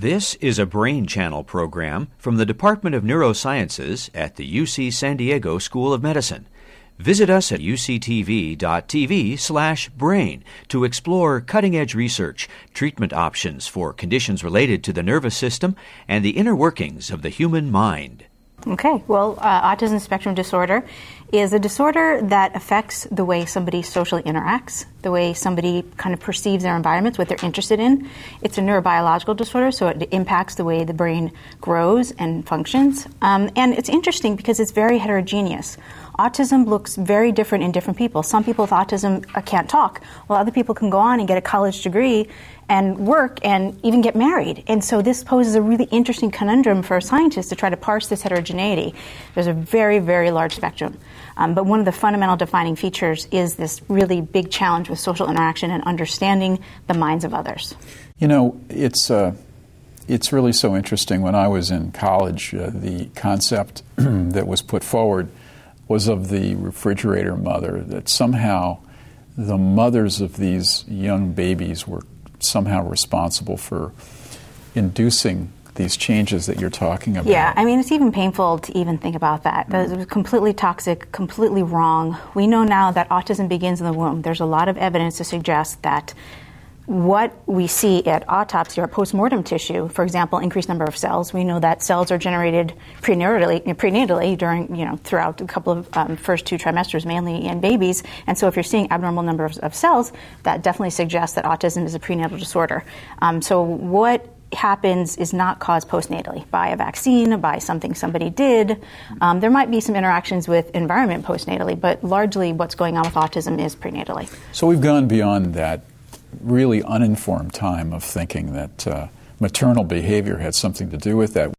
This is a Brain Channel program from the Department of Neurosciences at the UC San Diego School of Medicine. Visit us at uctv.tv/brain to explore cutting-edge research, treatment options for conditions related to the nervous system, and the inner workings of the human mind. Okay, well, uh, autism spectrum disorder is a disorder that affects the way somebody socially interacts, the way somebody kind of perceives their environments, what they're interested in. It's a neurobiological disorder, so it impacts the way the brain grows and functions. Um, and it's interesting because it's very heterogeneous. Autism looks very different in different people. Some people with autism uh, can't talk, while other people can go on and get a college degree and work and even get married. And so this poses a really interesting conundrum for scientists to try to parse this heterogeneity. There's a very, very large spectrum. Um, but one of the fundamental defining features is this really big challenge with social interaction and understanding the minds of others. You know, it's. Uh it's really so interesting. When I was in college, uh, the concept that was put forward was of the refrigerator mother, that somehow the mothers of these young babies were somehow responsible for inducing these changes that you're talking about. Yeah, I mean, it's even painful to even think about that. That mm-hmm. was completely toxic, completely wrong. We know now that autism begins in the womb. There's a lot of evidence to suggest that what we see at autopsy or postmortem tissue, for example, increased number of cells. We know that cells are generated prenatally, prenatally during, you know, throughout a couple of um, first two trimesters, mainly in babies. And so, if you're seeing abnormal number of, of cells, that definitely suggests that autism is a prenatal disorder. Um, so, what happens is not caused postnatally by a vaccine, by something somebody did. Um, there might be some interactions with environment postnatally, but largely what's going on with autism is prenatally. So we've gone beyond that really uninformed time of thinking that uh, maternal behavior had something to do with that.